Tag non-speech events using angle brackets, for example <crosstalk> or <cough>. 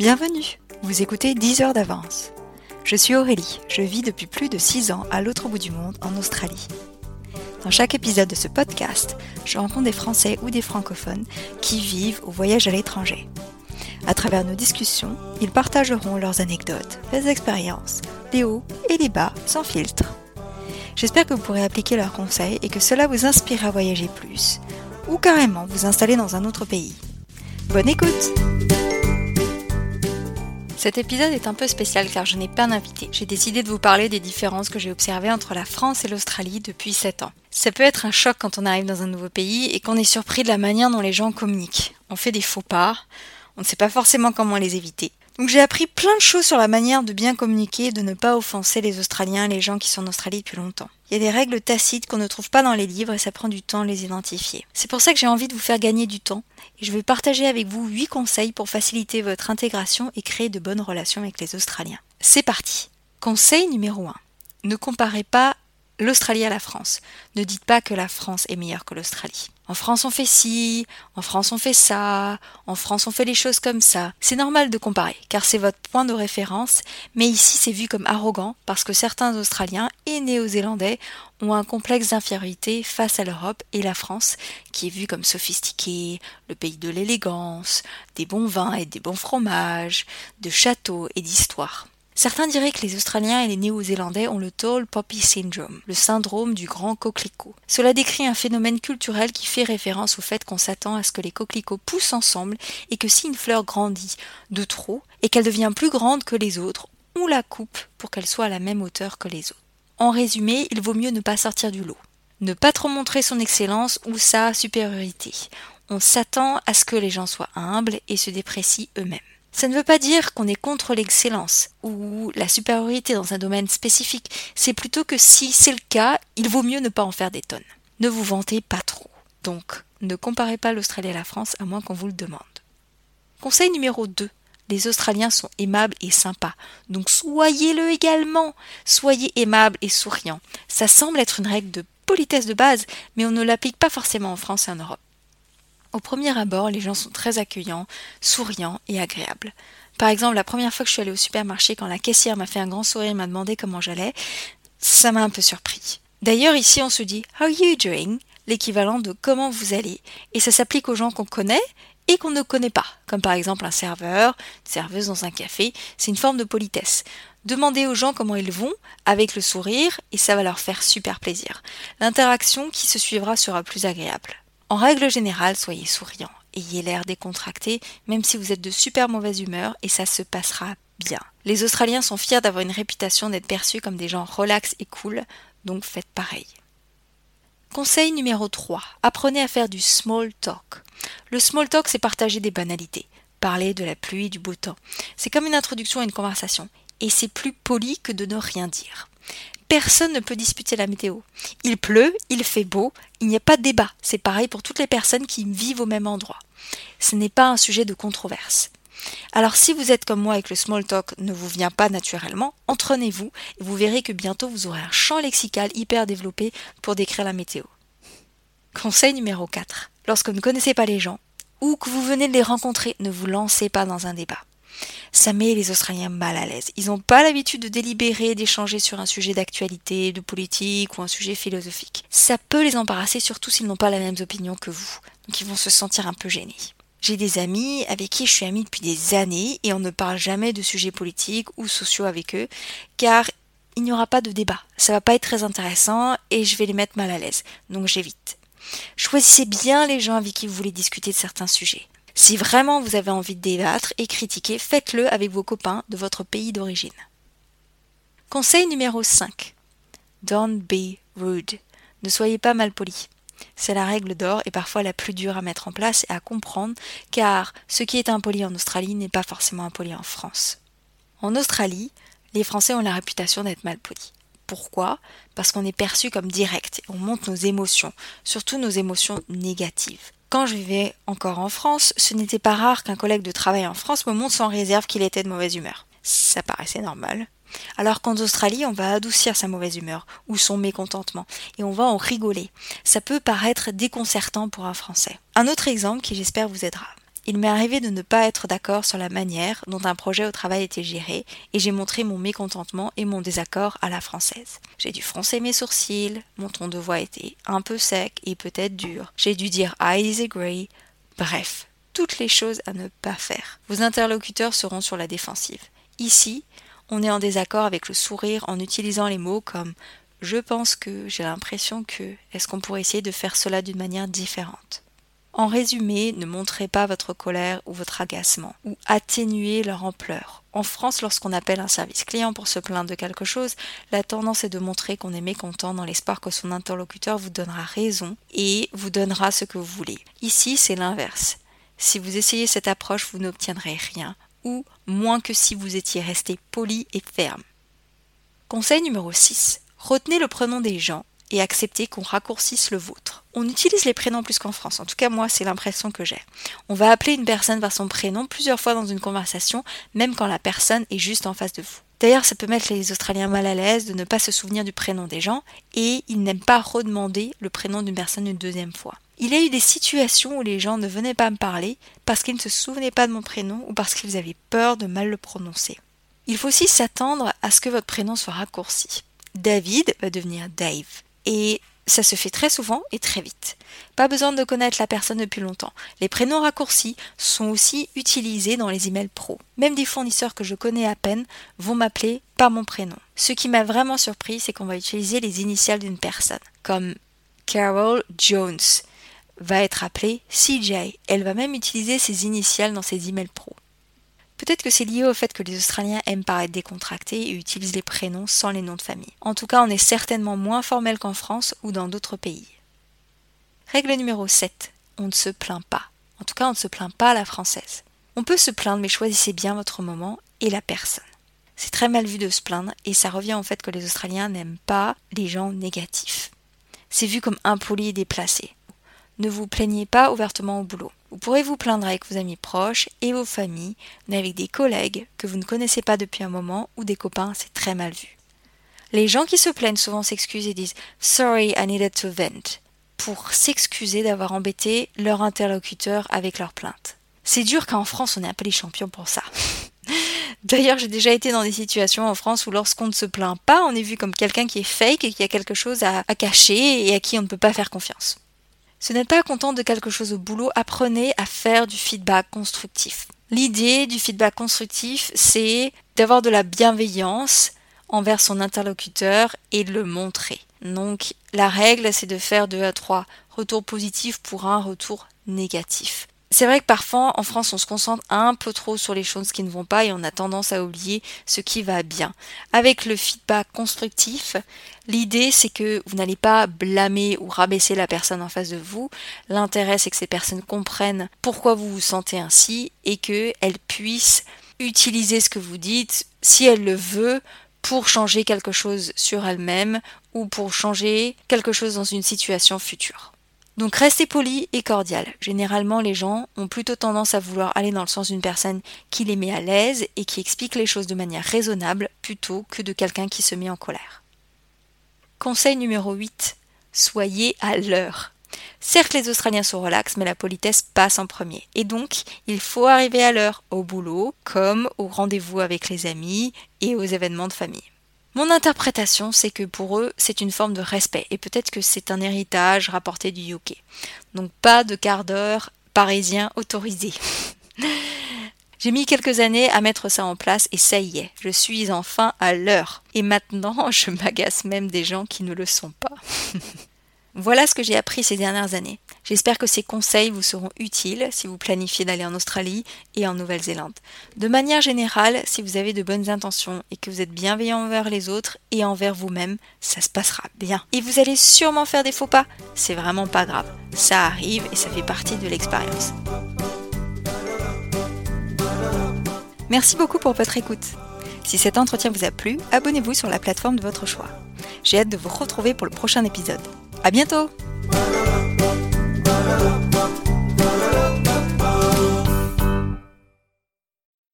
Bienvenue, vous écoutez 10 heures d'avance. Je suis Aurélie, je vis depuis plus de 6 ans à l'autre bout du monde, en Australie. Dans chaque épisode de ce podcast, je rencontre des Français ou des francophones qui vivent ou voyagent à l'étranger. À travers nos discussions, ils partageront leurs anecdotes, leurs expériences, les hauts et les bas sans filtre. J'espère que vous pourrez appliquer leurs conseils et que cela vous inspire à voyager plus, ou carrément vous installer dans un autre pays. Bonne écoute cet épisode est un peu spécial car je n'ai pas d'invité. J'ai décidé de vous parler des différences que j'ai observées entre la France et l'Australie depuis 7 ans. Ça peut être un choc quand on arrive dans un nouveau pays et qu'on est surpris de la manière dont les gens communiquent. On fait des faux pas, on ne sait pas forcément comment les éviter. Donc j'ai appris plein de choses sur la manière de bien communiquer, de ne pas offenser les Australiens, les gens qui sont en Australie depuis longtemps. Il y a des règles tacites qu'on ne trouve pas dans les livres et ça prend du temps les identifier. C'est pour ça que j'ai envie de vous faire gagner du temps et je vais partager avec vous 8 conseils pour faciliter votre intégration et créer de bonnes relations avec les Australiens. C'est parti. Conseil numéro 1. Ne comparez pas l'Australie à la France. Ne dites pas que la France est meilleure que l'Australie. En France on fait ci, en France on fait ça, en France on fait les choses comme ça. C'est normal de comparer, car c'est votre point de référence, mais ici c'est vu comme arrogant parce que certains Australiens et Néo-Zélandais ont un complexe d'infériorité face à l'Europe et la France, qui est vue comme sophistiquée, le pays de l'élégance, des bons vins et des bons fromages, de châteaux et d'histoires. Certains diraient que les Australiens et les Néo-Zélandais ont le Tall Poppy Syndrome, le syndrome du grand coquelicot. Cela décrit un phénomène culturel qui fait référence au fait qu'on s'attend à ce que les coquelicots poussent ensemble et que si une fleur grandit de trop et qu'elle devient plus grande que les autres, on la coupe pour qu'elle soit à la même hauteur que les autres. En résumé, il vaut mieux ne pas sortir du lot. Ne pas trop montrer son excellence ou sa supériorité. On s'attend à ce que les gens soient humbles et se déprécient eux-mêmes. Ça ne veut pas dire qu'on est contre l'excellence ou la supériorité dans un domaine spécifique, c'est plutôt que si c'est le cas, il vaut mieux ne pas en faire des tonnes. Ne vous vantez pas trop. Donc, ne comparez pas l'Australie à la France à moins qu'on vous le demande. Conseil numéro 2. Les Australiens sont aimables et sympas. Donc soyez-le également. Soyez aimable et souriant. Ça semble être une règle de politesse de base, mais on ne l'applique pas forcément en France et en Europe. Au premier abord, les gens sont très accueillants, souriants et agréables. Par exemple, la première fois que je suis allée au supermarché, quand la caissière m'a fait un grand sourire et m'a demandé comment j'allais, ça m'a un peu surpris. D'ailleurs, ici, on se dit How you doing? L'équivalent de comment vous allez? Et ça s'applique aux gens qu'on connaît et qu'on ne connaît pas, comme par exemple un serveur, une serveuse dans un café, c'est une forme de politesse. Demandez aux gens comment ils vont avec le sourire et ça va leur faire super plaisir. L'interaction qui se suivra sera plus agréable. En règle générale, soyez souriant, ayez l'air décontracté, même si vous êtes de super mauvaise humeur, et ça se passera bien. Les Australiens sont fiers d'avoir une réputation d'être perçus comme des gens relax et cool, donc faites pareil. Conseil numéro 3. Apprenez à faire du small talk. Le small talk, c'est partager des banalités. Parler de la pluie, du beau temps. C'est comme une introduction à une conversation. Et c'est plus poli que de ne rien dire personne ne peut disputer la météo. Il pleut, il fait beau, il n'y a pas de débat. C'est pareil pour toutes les personnes qui vivent au même endroit. Ce n'est pas un sujet de controverse. Alors si vous êtes comme moi et que le small talk ne vous vient pas naturellement, entraînez-vous et vous verrez que bientôt vous aurez un champ lexical hyper développé pour décrire la météo. Conseil numéro 4. Lorsque vous ne connaissez pas les gens ou que vous venez de les rencontrer, ne vous lancez pas dans un débat ça met les Australiens mal à l'aise. Ils n'ont pas l'habitude de délibérer, d'échanger sur un sujet d'actualité, de politique ou un sujet philosophique. Ça peut les embarrasser, surtout s'ils n'ont pas la même opinion que vous. Donc ils vont se sentir un peu gênés. J'ai des amis avec qui je suis amie depuis des années et on ne parle jamais de sujets politiques ou sociaux avec eux, car il n'y aura pas de débat. Ça va pas être très intéressant et je vais les mettre mal à l'aise. Donc j'évite. Choisissez bien les gens avec qui vous voulez discuter de certains sujets. Si vraiment vous avez envie de débattre et critiquer, faites-le avec vos copains de votre pays d'origine. Conseil numéro 5. Don't be rude. Ne soyez pas malpoli. C'est la règle d'or et parfois la plus dure à mettre en place et à comprendre, car ce qui est impoli en Australie n'est pas forcément impoli en France. En Australie, les Français ont la réputation d'être malpolis. Pourquoi? Parce qu'on est perçu comme direct, on montre nos émotions, surtout nos émotions négatives. Quand je vivais encore en France, ce n'était pas rare qu'un collègue de travail en France me montre sans réserve qu'il était de mauvaise humeur. Ça paraissait normal. Alors qu'en Australie, on va adoucir sa mauvaise humeur ou son mécontentement et on va en rigoler. Ça peut paraître déconcertant pour un Français. Un autre exemple qui j'espère vous aidera. Il m'est arrivé de ne pas être d'accord sur la manière dont un projet au travail était géré et j'ai montré mon mécontentement et mon désaccord à la française. J'ai dû froncer mes sourcils, mon ton de voix était un peu sec et peut-être dur. J'ai dû dire I disagree. Bref, toutes les choses à ne pas faire. Vos interlocuteurs seront sur la défensive. Ici, on est en désaccord avec le sourire en utilisant les mots comme je pense que, j'ai l'impression que, est-ce qu'on pourrait essayer de faire cela d'une manière différente? En résumé, ne montrez pas votre colère ou votre agacement, ou atténuez leur ampleur. En France, lorsqu'on appelle un service client pour se plaindre de quelque chose, la tendance est de montrer qu'on est mécontent dans l'espoir que son interlocuteur vous donnera raison et vous donnera ce que vous voulez. Ici, c'est l'inverse. Si vous essayez cette approche, vous n'obtiendrez rien, ou moins que si vous étiez resté poli et ferme. Conseil numéro 6. Retenez le prénom des gens et acceptez qu'on raccourcisse le vôtre. On utilise les prénoms plus qu'en France, en tout cas moi c'est l'impression que j'ai. On va appeler une personne par son prénom plusieurs fois dans une conversation, même quand la personne est juste en face de vous. D'ailleurs, ça peut mettre les Australiens mal à l'aise de ne pas se souvenir du prénom des gens, et ils n'aiment pas redemander le prénom d'une personne une deuxième fois. Il y a eu des situations où les gens ne venaient pas me parler parce qu'ils ne se souvenaient pas de mon prénom ou parce qu'ils avaient peur de mal le prononcer. Il faut aussi s'attendre à ce que votre prénom soit raccourci. David va devenir Dave. Et ça se fait très souvent et très vite. Pas besoin de connaître la personne depuis longtemps. Les prénoms raccourcis sont aussi utilisés dans les emails pro. Même des fournisseurs que je connais à peine vont m'appeler par mon prénom. Ce qui m'a vraiment surpris, c'est qu'on va utiliser les initiales d'une personne, comme Carol Jones va être appelée CJ. Elle va même utiliser ses initiales dans ses emails pro. Peut-être que c'est lié au fait que les Australiens aiment paraître décontractés et utilisent les prénoms sans les noms de famille. En tout cas, on est certainement moins formel qu'en France ou dans d'autres pays. Règle numéro 7. On ne se plaint pas. En tout cas, on ne se plaint pas à la française. On peut se plaindre, mais choisissez bien votre moment et la personne. C'est très mal vu de se plaindre et ça revient au fait que les Australiens n'aiment pas les gens négatifs. C'est vu comme impoli et déplacé. Ne vous plaignez pas ouvertement au boulot. Vous pourrez vous plaindre avec vos amis proches et vos familles, mais avec des collègues que vous ne connaissez pas depuis un moment ou des copains, c'est très mal vu. Les gens qui se plaignent souvent s'excusent et disent Sorry, I needed to vent pour s'excuser d'avoir embêté leur interlocuteur avec leur plainte. C'est dur qu'en France on est un peu les champions pour ça. <laughs> D'ailleurs, j'ai déjà été dans des situations en France où lorsqu'on ne se plaint pas, on est vu comme quelqu'un qui est fake et qui a quelque chose à cacher et à qui on ne peut pas faire confiance. Vous n'êtes pas content de quelque chose au boulot, apprenez à faire du feedback constructif. L'idée du feedback constructif, c'est d'avoir de la bienveillance envers son interlocuteur et de le montrer. Donc la règle, c'est de faire deux à trois retours positifs pour un retour négatif. C'est vrai que parfois en France on se concentre un peu trop sur les choses qui ne vont pas et on a tendance à oublier ce qui va bien. Avec le feedback constructif, l'idée c'est que vous n'allez pas blâmer ou rabaisser la personne en face de vous. L'intérêt c'est que ces personnes comprennent pourquoi vous vous sentez ainsi et qu'elles puissent utiliser ce que vous dites si elles le veulent pour changer quelque chose sur elles-mêmes ou pour changer quelque chose dans une situation future. Donc restez poli et cordial. Généralement, les gens ont plutôt tendance à vouloir aller dans le sens d'une personne qui les met à l'aise et qui explique les choses de manière raisonnable plutôt que de quelqu'un qui se met en colère. Conseil numéro 8. Soyez à l'heure. Certes, les Australiens sont relax, mais la politesse passe en premier. Et donc, il faut arriver à l'heure au boulot, comme au rendez-vous avec les amis et aux événements de famille. Mon interprétation, c'est que pour eux, c'est une forme de respect, et peut-être que c'est un héritage rapporté du UK. Donc pas de quart d'heure parisien autorisé. <laughs> J'ai mis quelques années à mettre ça en place et ça y est, je suis enfin à l'heure. Et maintenant, <laughs> je m'agace même des gens qui ne le sont pas. <laughs> Voilà ce que j'ai appris ces dernières années. J'espère que ces conseils vous seront utiles si vous planifiez d'aller en Australie et en Nouvelle-Zélande. De manière générale, si vous avez de bonnes intentions et que vous êtes bienveillant envers les autres et envers vous-même, ça se passera bien. Et vous allez sûrement faire des faux pas, c'est vraiment pas grave. Ça arrive et ça fait partie de l'expérience. Merci beaucoup pour votre écoute. Si cet entretien vous a plu, abonnez-vous sur la plateforme de votre choix. J'ai hâte de vous retrouver pour le prochain épisode. À bientôt